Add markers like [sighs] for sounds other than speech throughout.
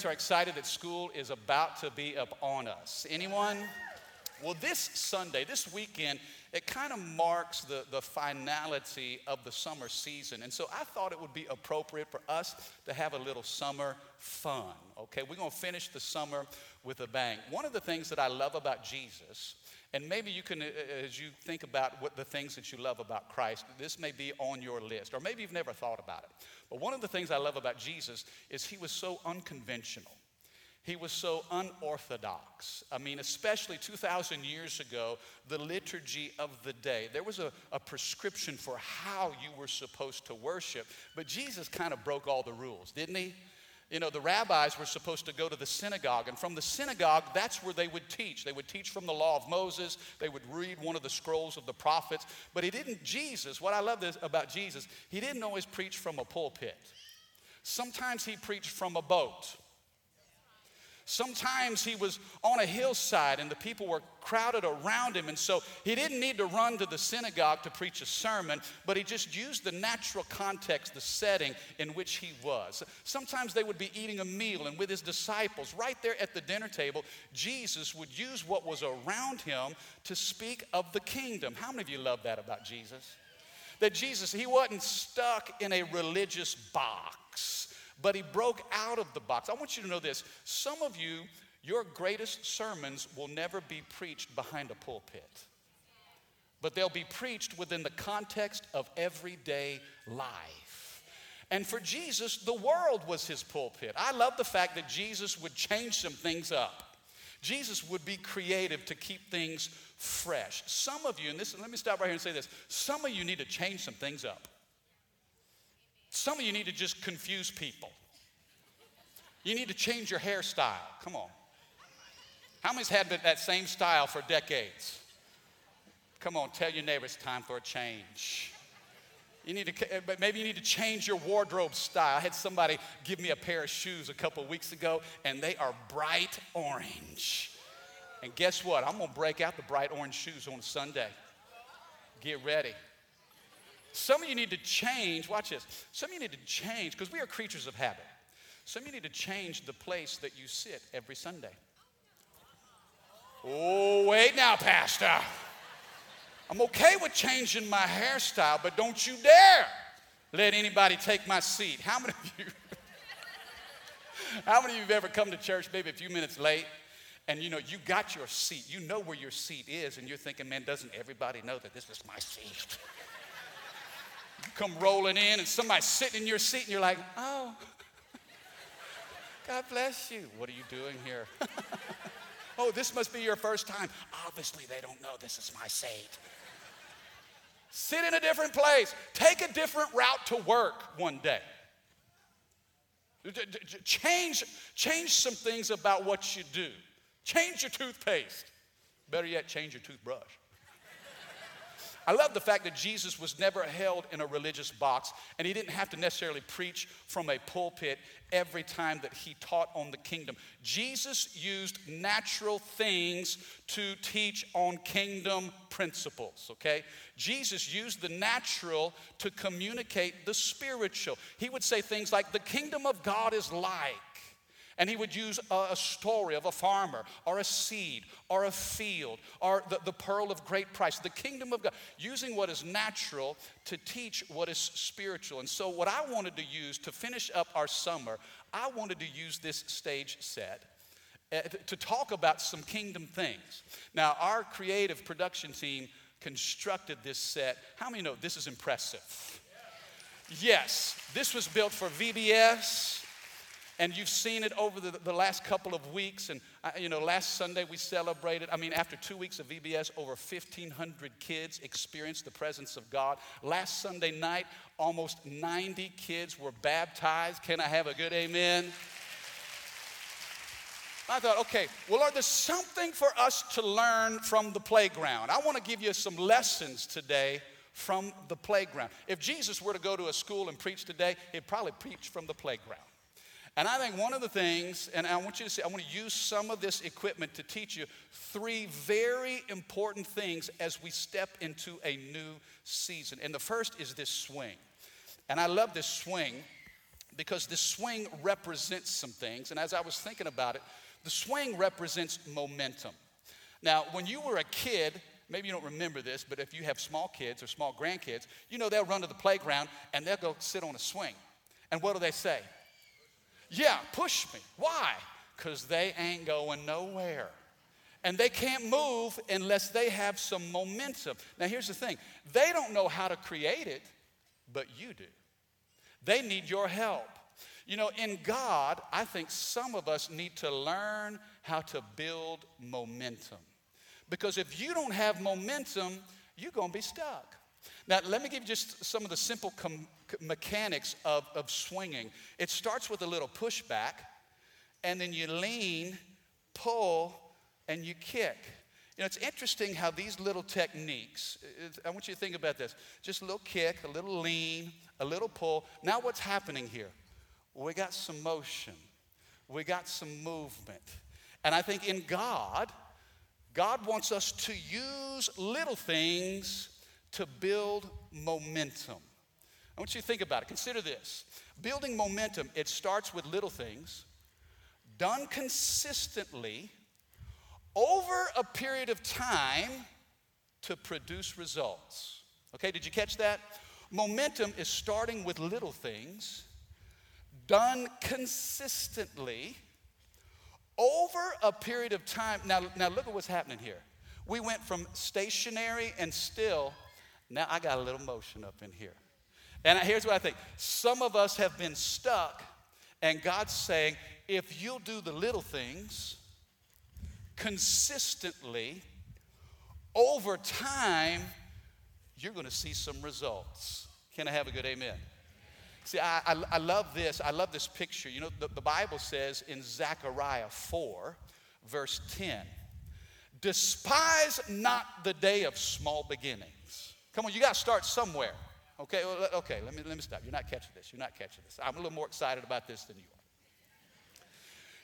Parents are excited that school is about to be up on us? Anyone? Well, this Sunday, this weekend, it kind of marks the, the finality of the summer season. And so I thought it would be appropriate for us to have a little summer fun. Okay, we're going to finish the summer with a bang. One of the things that I love about Jesus, and maybe you can, uh, uh, as you think about what the things that you love about Christ, this may be on your list, or maybe you've never thought about it. But one of the things I love about Jesus is he was so unconventional. He was so unorthodox. I mean, especially 2,000 years ago, the liturgy of the day, there was a, a, prescription for how you were supposed to worship, but Jesus kind of broke all the rules, didn't he? You know, the rabbis were supposed to go to the synagogue, and from the synagogue, that's where they would teach. They would teach from the law of Moses, they would read one of the scrolls of the prophets, but he didn't, Jesus, what I love this about Jesus, he didn't always preach from a pulpit. Sometimes he preached from a boat. Sometimes he was on a hillside and the people were crowded around him. And so he didn't need to run to the synagogue to preach a sermon, but he just used the natural context, the setting in which he was. Sometimes they would be eating a meal, and with his disciples, right there at the dinner table, Jesus would use what was around him to speak of the kingdom. How many of you love that about Jesus? That Jesus, he wasn't stuck in a religious box but he broke out of the box. I want you to know this. Some of you, your greatest sermons will never be preached behind a pulpit, but they'll be preached within the context of everyday life. And for Jesus, the world was his pulpit. I love the fact that Jesus would change some things up. Jesus would be creative to keep things fresh. Some of you, and this, let me stop right here and say this some of you need to change some things up. Some of you need to just confuse people. You need to change your hairstyle. Come on. How many's had that same style for decades? Come on, tell your neighbor it's time for a change. You need to, eh, maybe you need to change your wardrobe style. I had somebody give me a pair of shoes a couple weeks ago, and they are bright orange. And guess what? I'm gonna break out the bright orange shoes on Sunday. Get ready. Some of you need to change, watch this. Some of you need to change, because we are creatures of habit. Some of you need to change the place that you sit every Sunday. Oh, wait now, Pastor. I'm okay with changing my hairstyle, but don't you dare let anybody take my seat. How many of you? How many of you have ever come to church maybe a few minutes late and you know you got your seat, you know where your seat is, and you're thinking, man, doesn't everybody know that this is my seat? Come rolling in and somebody's sitting in your seat and you're like, oh, God bless you. What are you doing here? [laughs] oh, this must be your first time. Obviously, they don't know this is my seat. Sit in a different place. Take a different route to work one day. Change, change some things about what you do. Change your toothpaste. Better yet, change your toothbrush. I love the fact that Jesus was never held in a religious box and he didn't have to necessarily preach from a pulpit every time that he taught on the kingdom. Jesus used natural things to teach on kingdom principles, okay? Jesus used the natural to communicate the spiritual. He would say things like, The kingdom of God is like and he would use a, story of a farmer or a seed or a field or the, the pearl of great price, the kingdom of God, using what is natural to teach what is spiritual. And so, what I wanted to use to finish up our summer, I wanted to use this stage set. Uh, to talk about some kingdom things. Now, our creative production team constructed this set. How many know this is impressive? Yes, this was built for VBS and you've seen it over the, the last couple of weeks. And, uh, you know, last Sunday we celebrated, I mean, after two weeks of VBS, over 1,500 kids experienced the presence of God. Last Sunday night, almost 90 kids were baptized. Can I have a good amen? I thought, okay, well, Lord, there's something for us to learn from the playground. I want to give you some lessons today from the playground. If Jesus were to go to a school and preach today, he'd probably preach from the playground. And I think one of the things, and I want you to see, I want to use some of this equipment to teach you three very important things as we step into a new season. And the first is this swing. And I love this swing because this swing represents some things. And as I was thinking about it, the swing represents momentum. Now, when you were a kid, maybe you don't remember this, but if you have small kids or small grandkids, you know they'll run to the playground and they'll go sit on a swing. And what do they say? Yeah, push me. Why? Because they ain't going nowhere. And they can't move unless they have some momentum. Now, here's the thing they don't know how to create it, but you do. They need your help. You know, in God, I think some of us need to learn how to build momentum. Because if you don't have momentum, you're going to be stuck. Now, let me give you just some of the simple com- mechanics of, of swinging. It starts with a little pushback, and then you lean, pull, and you kick. You know, it's interesting how these little techniques, I want you to think about this. Just a little kick, a little lean, a little pull. Now, what's happening here? we got some motion, we got some movement. And I think in God, God wants us to use little things to build momentum. I want you to think about it. Consider this building momentum, it starts with little things done consistently over a period of time to produce results. Okay, did you catch that? Momentum is starting with little things done consistently over a period of time. Now, now look at what's happening here. We went from stationary and still, now I got a little motion up in here. And here's what I think some of us have been stuck, and God's saying, if you'll do the little things consistently, over time, you're going to see some results. Can I have a good amen? See, I, I, I, love this. I love this picture. You know, the, the Bible says in Zechariah 4, verse 10, despise not the day of small beginnings. Come on, you got to start somewhere. Okay, well, okay, let me, let me stop. You're not catching this. You're not catching this. I'm a little more excited about this than you are.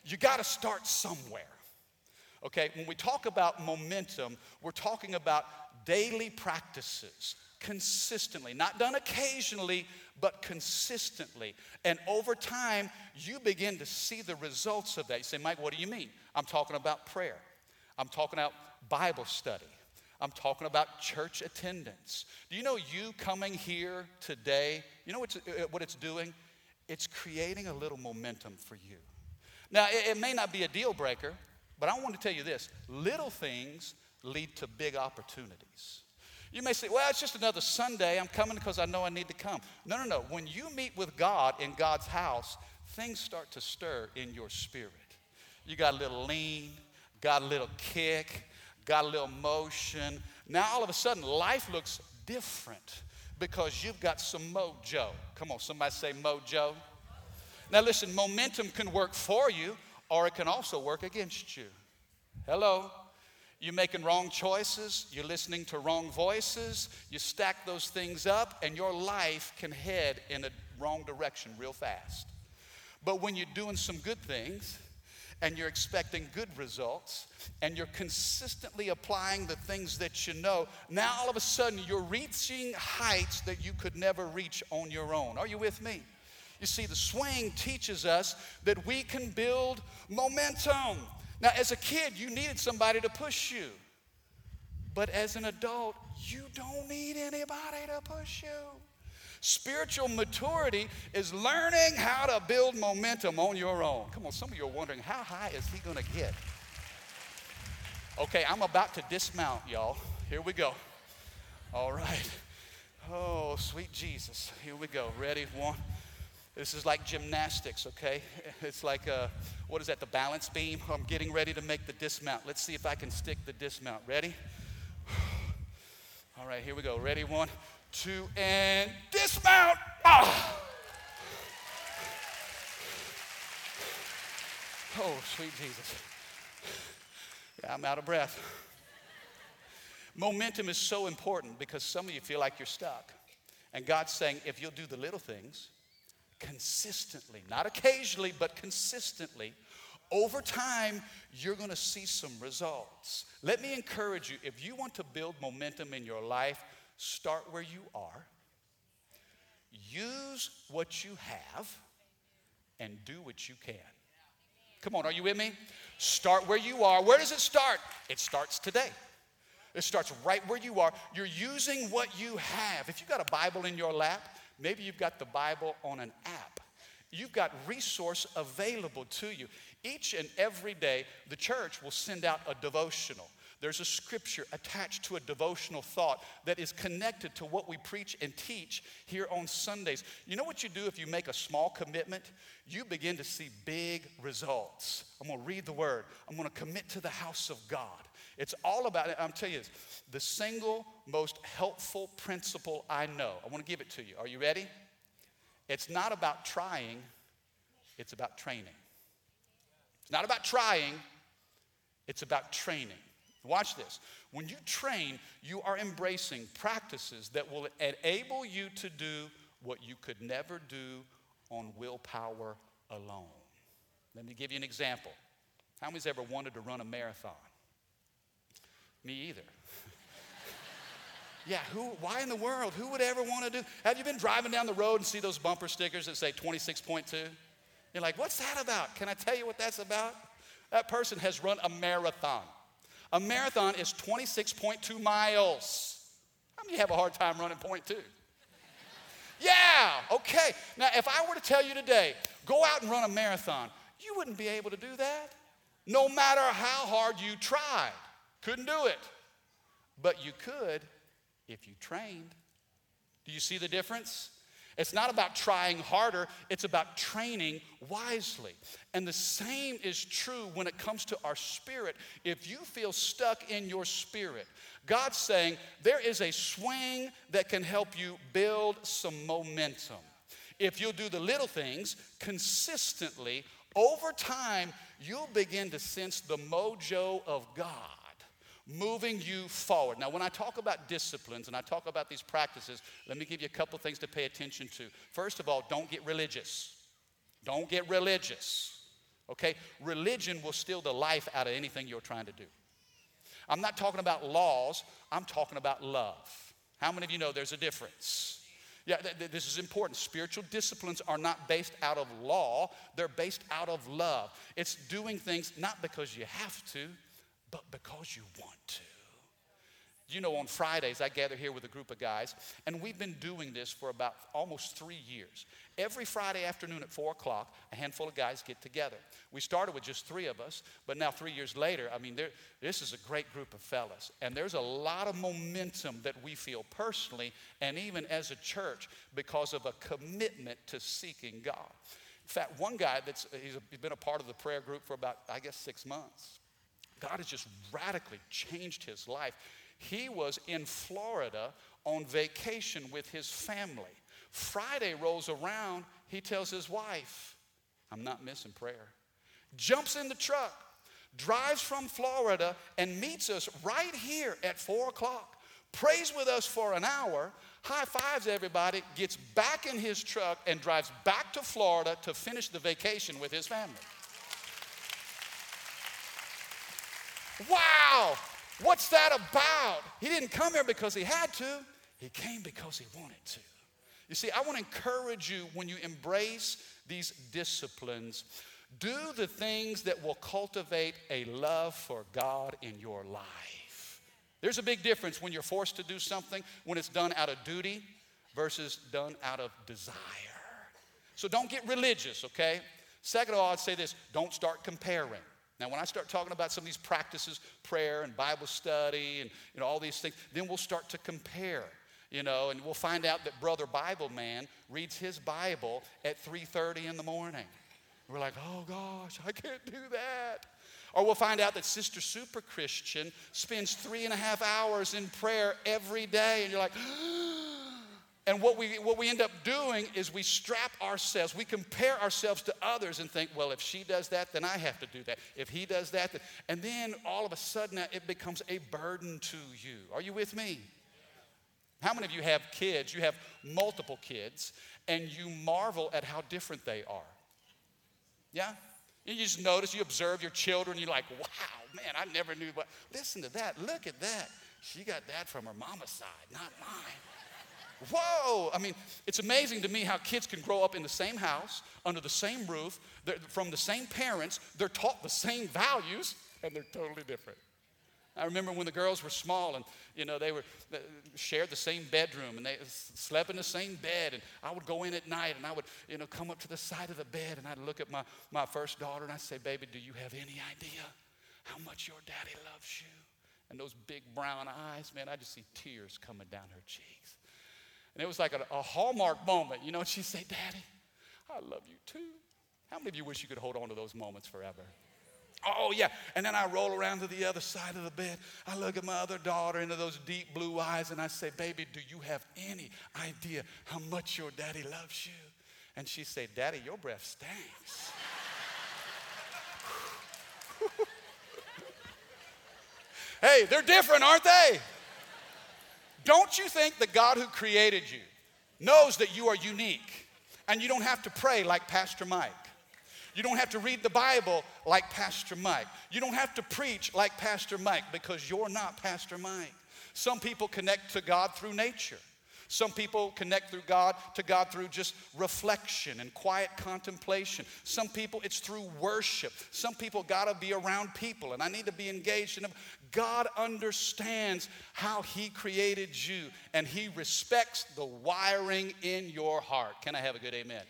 You got to start somewhere. Okay, when we talk about momentum, we're talking about daily practices, consistently, not done occasionally, but consistently. And over time, you begin to see the results of that. You say, Mike, what do you mean? I'm talking about prayer, I'm talking about Bible study. I'm talking about church attendance. Do you know you coming here today? You know what's, uh, what it's doing? It's creating a little momentum for you. Now, it may not be a deal breaker, but I want to tell you this little things lead to big opportunities. You may say, well, it's just another Sunday. I'm coming because I know I need to come. No, no, no. When you meet with God in God's house, things start to stir in your spirit. You got a little lean, got a little kick, got a little motion. Now, all of a sudden, life looks different because you've got some mojo. Come on, somebody say mojo. Now, listen, momentum can work for you or it can also work against you. Hello? You're making wrong choices, you're listening to wrong voices, you stack those things up, and your life can head in a wrong direction real fast. But when you're doing some good things, and you're expecting good results, and you're consistently applying the things that you know, now all of a sudden you're reaching heights that you could never reach on your own. Are you with me? You see, the swing teaches us that we can build momentum. Now, as a kid, you needed somebody to push you. But as an adult, you don't need anybody to push you. Spiritual maturity is learning how to build momentum on your own. Come on, some of you are wondering, how high is he going to get? Okay, I'm about to dismount, y'all. Here we go. All right. Oh, sweet Jesus. Here we go. Ready? One. This is like gymnastics, okay? [laughs] It's like, a, what is that, the balance beam? I'm getting ready to make the dismount. Let's see if I can stick the dismount. Ready? [sighs] All right, here we go. Ready? One, two, and dismount. Ah! Oh, sweet Jesus. Yeah, I'm out of breath. Momentum is so important because some of you feel like you're stuck. And God's saying, if you'll do the little things consistently, not occasionally, but consistently, over time, you're going to see some results. Let me encourage you if you want to build momentum in your life, start where you are, use what you have, and do what you can. Come on, are you with me? Start where you are. Where does it start? It starts today. It starts right where you are. You're using what you have. If you've got a Bible in your lap, maybe you've got the Bible on an app. You've got resource available to you. Each and every day, the church will send out a devotional. There's a scripture attached to a devotional thought that is connected to what we preach and teach here on Sundays. You know what you do if you make a small commitment? You begin to see big results. I'm going to read the word, I'm going to commit to the house of God. It's all about it. I'm telling you this the single most helpful principle I know. I want to give it to you. Are you ready? It's not about trying, it's about training. It's not about trying, it's about training. Watch this. When you train, you are embracing practices that will enable you to do what you could never do on willpower alone. Let me give you an example. How many's ever wanted to run a marathon? Me either. [laughs] yeah, who, why in the world? Who would ever want to do? Have you been driving down the road and see those bumper stickers that say 26.2? You're like, what's that about? Can I tell you what that's about? That person has run a marathon. A marathon is 26.2 miles. How many have a hard time running point two? Yeah, okay. Now, if I were to tell you today, go out and run a marathon, you wouldn't be able to do that. No matter how hard you tried, couldn't do it. But you could if you trained. Do you see the difference? It's not about trying harder, it's about training wisely. And the same is true when it comes to our spirit. If you feel stuck in your spirit, God's saying there is a swing that can help you build some momentum. If you'll do the little things consistently, over time, you'll begin to sense the mojo of God moving you forward. Now, when I talk about disciplines and I talk about these practices, let me give you a couple things to pay attention to. First of all, don't get religious. Don't get religious. Okay? Religion will steal the life out of anything you're trying to do. I'm not talking about laws, I'm talking about love. How many of you know there's a difference? Yeah, th- th- this is important. Spiritual disciplines are not based out of law, they're based out of love. It's doing things not because you have to, but because you want to. You know, on Fridays, I gather here with a group of guys, and we've been doing this for about almost three years. Every Friday afternoon at 4 o'clock, a handful of guys get together. We started with just three of us, but now, three years later, I mean, this is a great group of fellas. And there's a lot of momentum that we feel personally and even as a church because of a commitment to seeking God. In fact, one guy that's he's been a part of the prayer group for about, I guess, six months. God has just radically changed his life. He was in Florida on vacation with his family. Friday rolls around, he tells his wife, I'm not missing prayer. Jumps in the truck, drives from Florida, and meets us right here at 4 o'clock. Prays with us for an hour, high fives everybody, gets back in his truck, and drives back to Florida to finish the vacation with his family. Wow, what's that about? He didn't come here because he had to, he came because he wanted to. You see, I want to encourage you when you embrace these disciplines, do the things that will cultivate a love for God in your life. There's a big difference when you're forced to do something when it's done out of duty versus done out of desire. So don't get religious, okay? Second of all, I'd say this don't start comparing. Now, when I start talking about some of these practices, prayer and Bible study and you know, all these things, then we'll start to compare. You know, and we'll find out that Brother Bible Man reads his Bible at 3:30 in the morning. We're like, oh gosh, I can't do that. Or we'll find out that Sister Super Christian spends three and a half hours in prayer every day, and you're like, And what we, what we end up doing is we strap ourselves, we compare ourselves to others and think, well, if she does that, then I have to do that. If he does that, then, and then all of a sudden it becomes a burden to you. Are you with me? How many of you have kids? You have multiple kids, and you marvel at how different they are. Yeah? You just notice, you observe your children, you're like, wow, man, I never knew what. Listen to that. Look at that. She got that from her mama's side, not mine. Whoa! I mean, it's amazing to me how kids can grow up in the same house, under the same roof, from the same parents, they're taught the same values, and they're totally different. I remember when the girls were small and, you know, they were they shared the same bedroom and they slept in the same bed. And I would go in at night and I would, you know, come up to the side of the bed and I'd look at my, my first daughter and I'd say, baby, do you have any idea how much your daddy loves you? And those big brown eyes, man, I just see tears coming down her cheeks. And it was like a, a hallmark moment. You know, she'd say, Daddy, I love you too. How many of you wish you could hold on to those moments forever? Oh, yeah. And then I roll around to the other side of the bed. I look at my other daughter into those deep blue eyes and I say, Baby, do you have any idea how much your daddy loves you? And she say, Daddy, your breath stinks. [laughs] hey, they're different, aren't they? Don't you think the God who created you knows that you are unique and you don't have to pray like Pastor Mike? You don't have to read the Bible like Pastor Mike. You don't have to preach like Pastor Mike because you're not Pastor Mike. Some people connect to God through nature. Some people connect through God to God through just reflection and quiet contemplation. Some people it's through worship. Some people got to be around people and I need to be engaged in them. God understands how he created you and he respects the wiring in your heart. Can I have a good amen?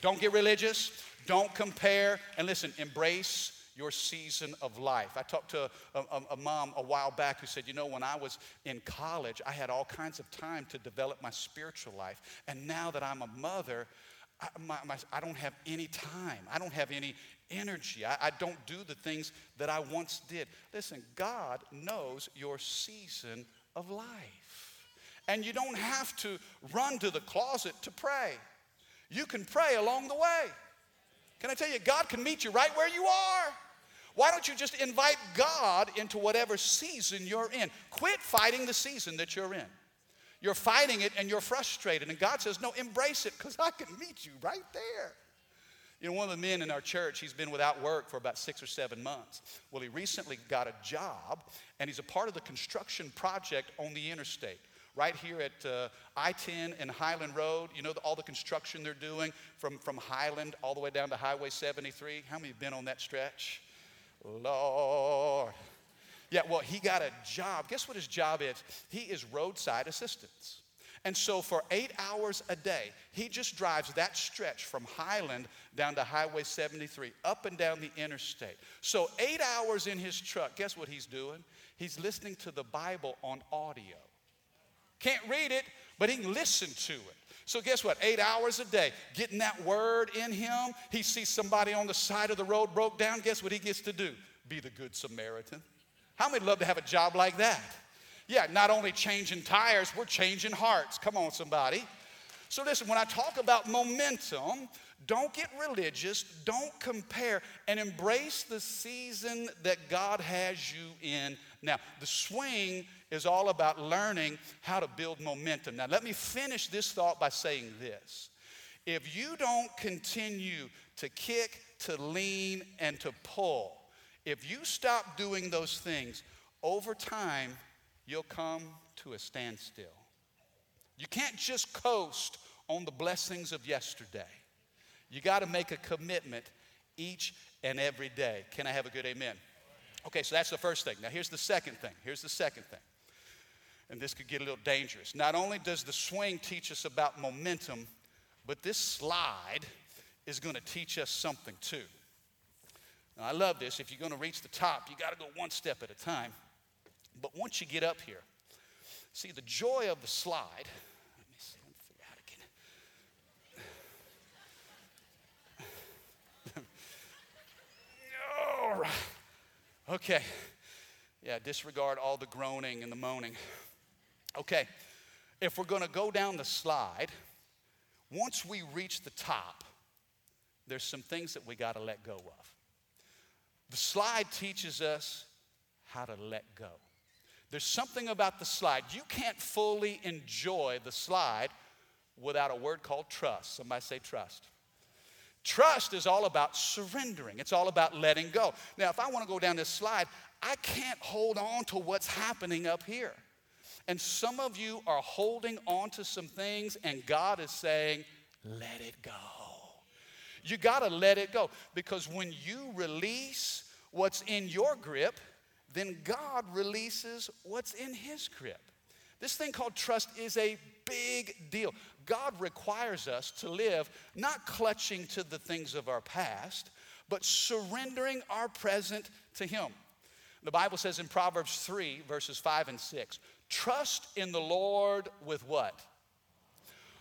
Don't get religious. Don't compare. And listen, embrace your season of life. I talked to a, a, a, mom a while back who said, You know, when I was in college, I had all kinds of time to develop my spiritual life. And now that I'm a mother, I, my, my, I don't have any time. I don't have any energy. I, I don't do the things that I once did. Listen, God knows your season of life. And you don't have to run to the closet to pray, you can pray along the way. Can I tell you, God can meet you right where you are. Why don't you just invite God into whatever season you're in? Quit fighting the season that you're in. You're fighting it and you're frustrated. And God says, No, embrace it because I can meet you right there. You know, one of the men in our church, he's been without work for about six or seven months. Well, he recently got a job and he's a part of the construction project on the interstate right here at uh, I 10 and Highland Road. You know, the, all the construction they're doing from, from Highland all the way down to Highway 73. How many have been on that stretch? Lord. Yeah, well, he got a job. Guess what his job is? He is roadside assistance. And so for eight hours a day, he just drives that stretch from Highland down to Highway 73, up and down the interstate. So, eight hours in his truck, guess what he's doing? He's listening to the Bible on audio. Can't read it, but he can listen to it. So, guess what? Eight hours a day, getting that word in him. He sees somebody on the side of the road broke down. Guess what he gets to do? Be the good Samaritan. How many love to have a job like that? Yeah, not only changing tires, we're changing hearts. Come on, somebody. So, listen, when I talk about momentum, don't get religious, don't compare, and embrace the season that God has you in now. The swing is all about learning how to build momentum. Now, let me finish this thought by saying this. If you don't continue to kick, to lean, and to pull, if you stop doing those things, over time, you'll come to a standstill. You can't just coast on the blessings of yesterday. You got to make a commitment each and every day. Can I have a good amen? Okay, so that's the first thing. Now, here's the second thing. Here's the second thing and this could get a little dangerous. Not only does the swing teach us about momentum, but this slide is going to teach us something too. Now, I love this. If you're going to reach the top, you got to go one step at a time. But once you get up here, see the joy of the slide. Let me see, let me figure out again. [laughs] all right. Okay. Yeah, disregard all the groaning and the moaning. Okay. if we're to go down the slide, once we reach the top, there's some things that we got to let go of. The slide teaches us how to let go. There's something about the slide. You can't fully enjoy the slide without a word called trust. Somebody say trust. Trust is all about surrendering, it's all about letting go. Now, if I want to go down this slide, I can't hold on to what's happening up here. And some of you are holding on to some things, and God is saying, let it go. You got to let it go because when you release what's in your grip, then God releases what's in His grip. This thing called trust is a big deal. God requires us to live not clutching to the things of our past, but surrendering our present to Him. The Bible says in Proverbs 3, verses 5 and 6, trust in the Lord with what?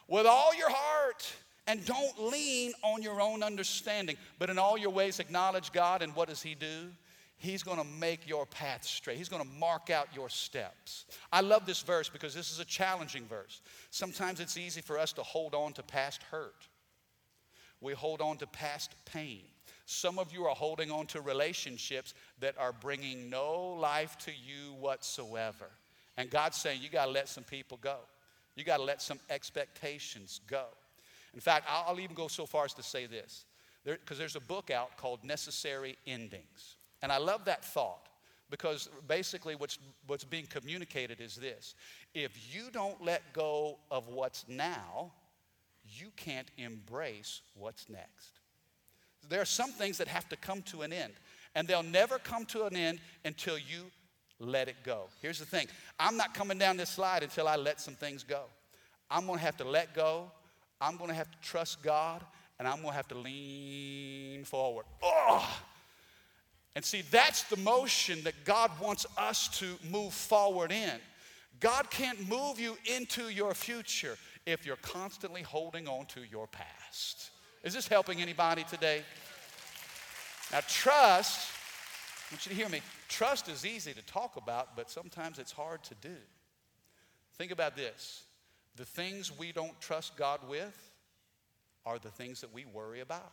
With all your heart. And don't lean on your own understanding, but in all your ways acknowledge God. And what does He do? He's going to make your path straight. He's going to mark out your steps. I love this verse because this is a challenging verse. Sometimes it's easy for us to hold on to past hurt, we hold on to past pain. Some of you are holding on to relationships that are bringing no life to you whatsoever. And God's saying, you got to let some people go. You got to let some expectations go. In fact, I'll even go so far as to say this because there, there's a book out called Necessary Endings. And I love that thought because basically what's, what's being communicated is this if you don't let go of what's now, you can't embrace what's next. There are some things that have to come to an end, and they'll never come to an end until you let it go. Here's the thing I'm not coming down this slide until I let some things go. I'm gonna have to let go, I'm gonna have to trust God, and I'm gonna have to lean forward. Oh! And see, that's the motion that God wants us to move forward in. God can't move you into your future if you're constantly holding on to your past. Is this helping anybody today? Now, trust, I want you to hear me. Trust is easy to talk about, but sometimes it's hard to do. Think about this the things we don't trust God with are the things that we worry about.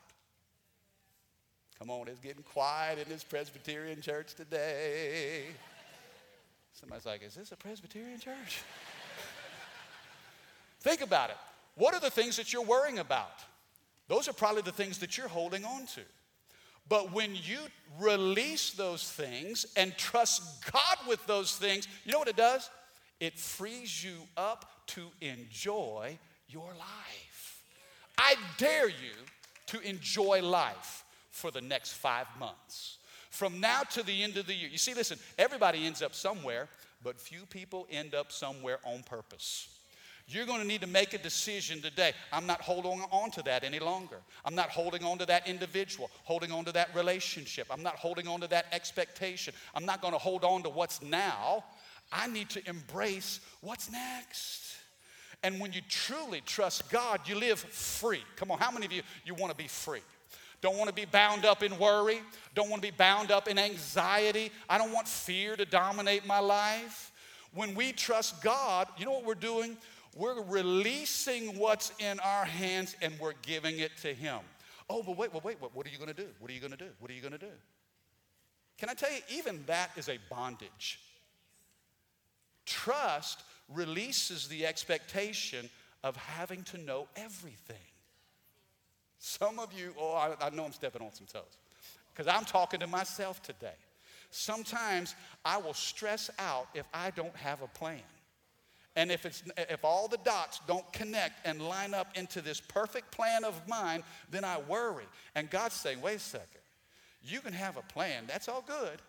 Come on, it's getting quiet in this Presbyterian church today. Somebody's like, Is this a Presbyterian church? Think about it. What are the things that you're worrying about? Those are probably the things that you're holding on to. But when you release those things and trust God with those things, you know what it does? It frees you up to enjoy your life. I dare you to enjoy life for the next five months. From now to the end of the year. You see, listen, everybody ends up somewhere, but few people end up somewhere on purpose. You're going to need to make a decision today. I'm not holding on to that any longer. I'm not holding on to that individual, holding on to that relationship. I'm not holding on to that expectation. I'm not going to hold on to what's now. I need to embrace what's next. And when you truly trust God, you live free. Come on, how many of you you want to be free? Don't want to be bound up in worry. Don't want to be bound up in anxiety. I don't want fear to dominate my life. When we trust God, you know what we're doing? We're releasing what's in our hands and we're giving it to Him. Oh, but wait, wait, wait, what are you going to do? What are you going to do? What are you going to do? Can I tell you, even that is a bondage. Trust releases the expectation of having to know everything. Some of you, oh, I, I know I'm stepping on some toes because I'm talking to myself today. Sometimes I will stress out if I don't have a plan. And if, it's, if all the dots don't connect and line up into this perfect plan of mine, then I worry. And God's saying, wait a second, you can have a plan, that's all good,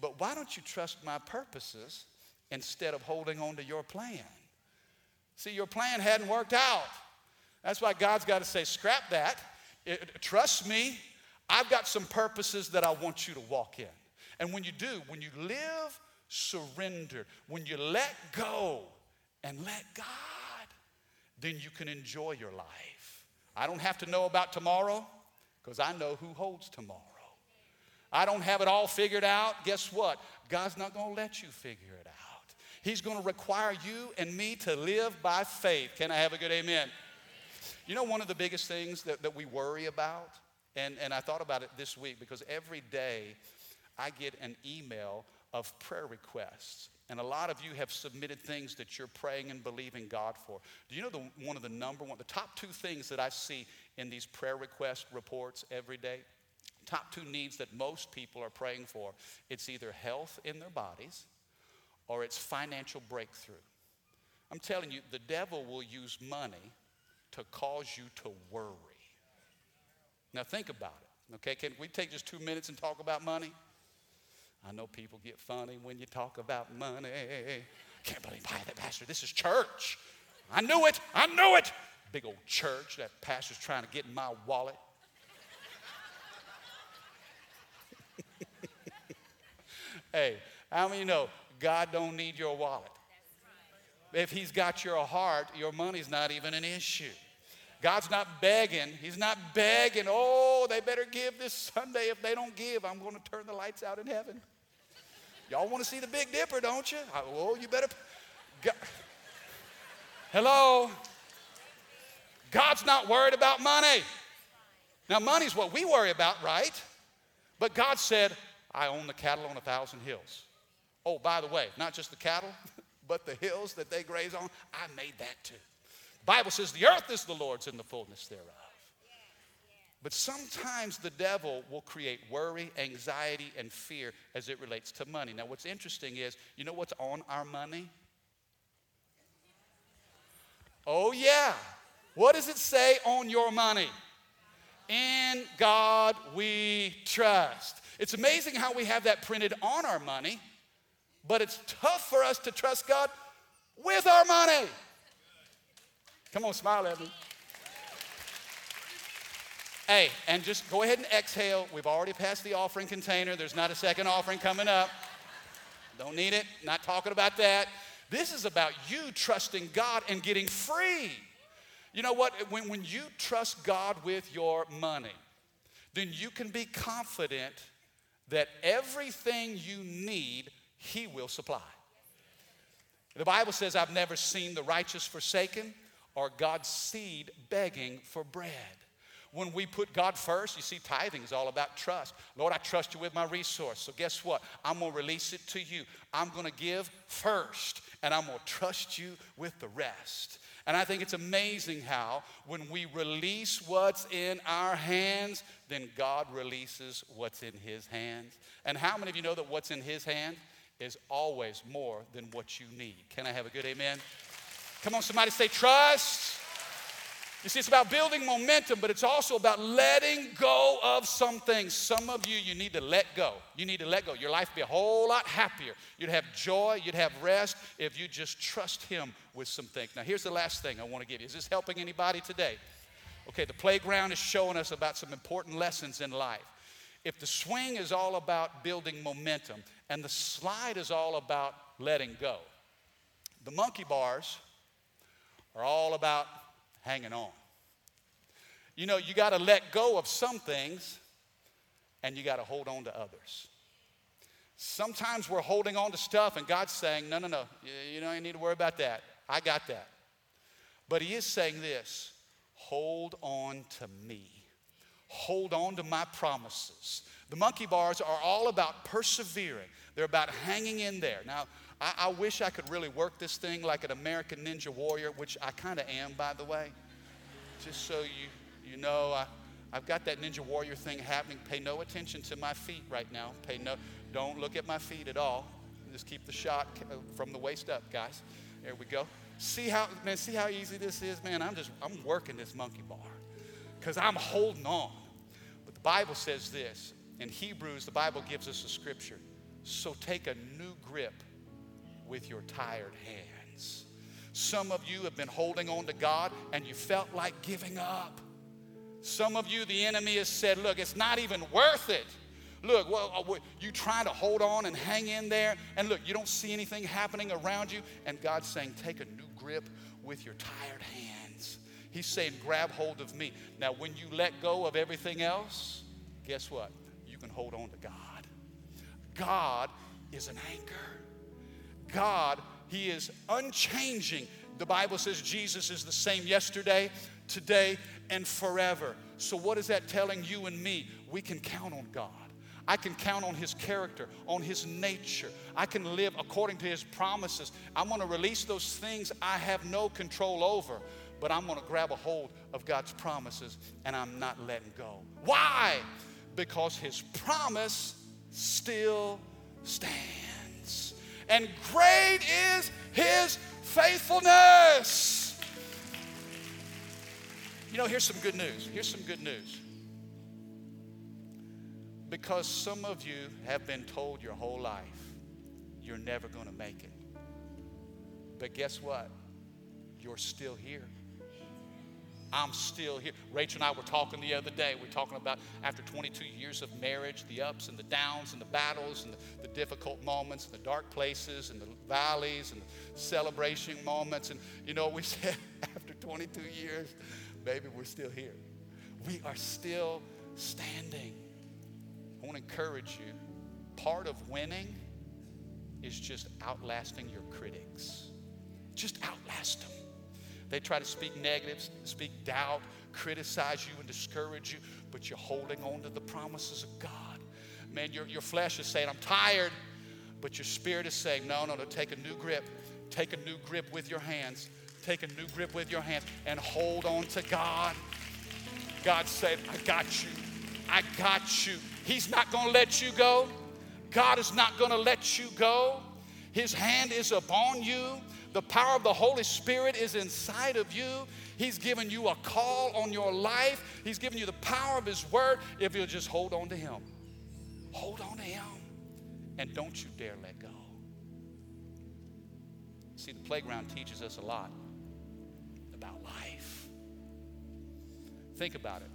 but why don't you trust my purposes instead of holding on to your plan? See, your plan hadn't worked out. That's why God's got to say, scrap that. It, trust me, I've got some purposes that I want you to walk in. And when you do, when you live surrendered, when you let go and let God, then you can enjoy your life. I don't have to know about tomorrow because I know who holds tomorrow. I don't have it all figured out. Guess what? God's not going to let you figure it out. He's going to require you and me to live by faith. Can I have a good amen? You know, one of the biggest things that, that we worry about, and, and I thought about it this week because every day I get an email of prayer requests. And a lot of you have submitted things that you're praying and believing God for. Do you know the, one of the number one, the top two things that I see in these prayer request reports every day? Top two needs that most people are praying for it's either health in their bodies or it's financial breakthrough. I'm telling you, the devil will use money to cause you to worry. Now, think about it, okay? Can we take just two minutes and talk about money? I know people get funny when you talk about money. Can't believe I that, Pastor. This is church. I knew it. I knew it. Big old church. That pastor's trying to get in my wallet. [laughs] hey, how many know God don't need your wallet? If He's got your heart, your money's not even an issue. God's not begging. He's not begging, oh, they better give this Sunday. If they don't give, I'm going to turn the lights out in heaven. Y'all want to see the Big Dipper, don't you? Oh, you better. God. Hello? God's not worried about money. Now, money's what we worry about, right? But God said, I own the cattle on a thousand hills. Oh, by the way, not just the cattle, [laughs] but the hills that they graze on, I made that too. Bible says the earth is the Lord's and the fullness thereof. But sometimes the devil will create worry, anxiety, and fear as it relates to money. Now, what's interesting is, you know what's on our money? Oh, yeah. What does it say on your money? In God we trust. It's amazing how we have that printed on our money, but it's tough for us to trust God with our money. Come on, smile at me. Hey, and just go ahead and exhale. We've already passed the offering container. There's not a second offering coming up. Don't need it. Not talking about that. This is about you trusting God and getting free. You know what? When, when you trust God with your money, then you can be confident that everything you need, He will supply. The Bible says, I've never seen the righteous forsaken or God's seed begging for bread. When we put God first, you see, tithing is all about trust. Lord, I trust you with my resource. So, guess what? I'm going to release it to you. I'm going to give first, and I'm going to trust you with the rest. And I think it's amazing how when we release what's in our hands, then God releases what's in his hands. And how many of you know that what's in his hand is always more than what you need? Can I have a good amen? Come on, somebody say, trust. You see, it's about building momentum, but it's also about letting go of some things. Some of you, you need to let go. You need to let go. Your life would be a whole lot happier. You'd have joy, you'd have rest if you just trust Him with some things. Now, here's the last thing I want to give you. Is this helping anybody today? Okay, the playground is showing us about some important lessons in life. If the swing is all about building momentum and the slide is all about letting go, the monkey bars are all about hanging on. You know, you got to let go of some things and you got to hold on to others. Sometimes we're holding on to stuff and God's saying, no, no, no, you, don't need to worry about that. I got that. But He is saying this hold on to me, hold on to my promises. The monkey bars are all about persevering, they're about hanging in there. Now, I, I wish I could really work this thing like an American Ninja Warrior, which I kind of am, by the way. Just so you, you know, I, I've got that Ninja Warrior thing happening. Pay no attention to my feet right now. Pay no, don't look at my feet at all. Just keep the shot uh, from the waist up, guys. There we go. See how, man, see how easy this is, man? I'm just, I'm working this monkey bar because I'm holding on. But the Bible says this. In Hebrews, the Bible gives us a scripture. So take a new grip with your tired hands. Some of you have been holding on to God and you felt like giving up. Some of you, the enemy has said, Look, it's not even worth it. Look, well, uh, you trying to hold on and hang in there, and look, you don't see anything happening around you. And God's saying, Take a new grip with your tired hands. He's saying, Grab hold of me. Now, when you let go of everything else, guess what? You can hold on to God. God is an anchor. God He is unchanging. The Bible says Jesus is the same yesterday, today, and forever. So, what is that telling you and me? We can count on God. I can count on His character, on His nature. I can live according to His promises. I'm going to release those things I have no control over, but I'm going to grab a hold of God's promises and I'm not letting go. Why? Because His promise still stands. And great is His faithfulness. You know, here's some good news. Here's some good news because some of you have been told your whole life you're never going to make it. But guess what? You're still here. I'm still here. Rachel and I were talking the other day. We are talking about after 22 years of marriage, the ups and the downs and the battles and the, the difficult moments, and the dark places and the valleys and the celebration moments. And you know, we [laughs] said after 22 years, baby, we're still here. We are still standing. I want to encourage you. Part of winning is just outlasting your critics. Just outlast them. They try to speak negatives, speak doubt, criticize you, and discourage you, but you're holding on to the promises of God. Man, your, your flesh is saying, I'm tired, but your spirit is saying, No, no, no, take a new grip. Take a new grip with your hands. Take a new grip with your hands and hold on to God. God said, I got you. I got you. He's not going to let you go. God is not going to let you go. His hand is upon you. The power of the Holy Spirit is inside of you. He's given you a call on your life. He's given you the power of His Word if you'll just hold on to Him. Hold on to Him. And don't you dare let go. See, the playground teaches us a lot about life. Think about it.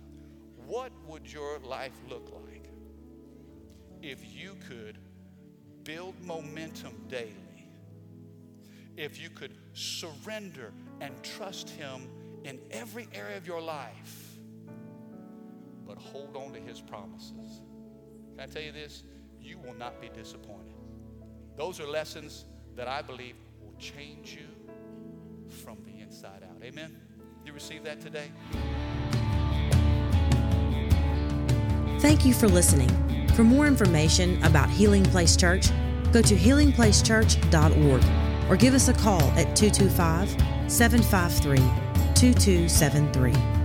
What would your life look like? if you could build momentum daily, if you could surrender and trust Him in every area of your life, but hold on to His promises. Can I tell you this? You will not be disappointed. Those are lessons that I believe will change you from the inside out. Amen? You receive that today? Thank you for listening. For more information about Healing Place Church, go to healingplacechurch.org or give us a call at 225 753 2273.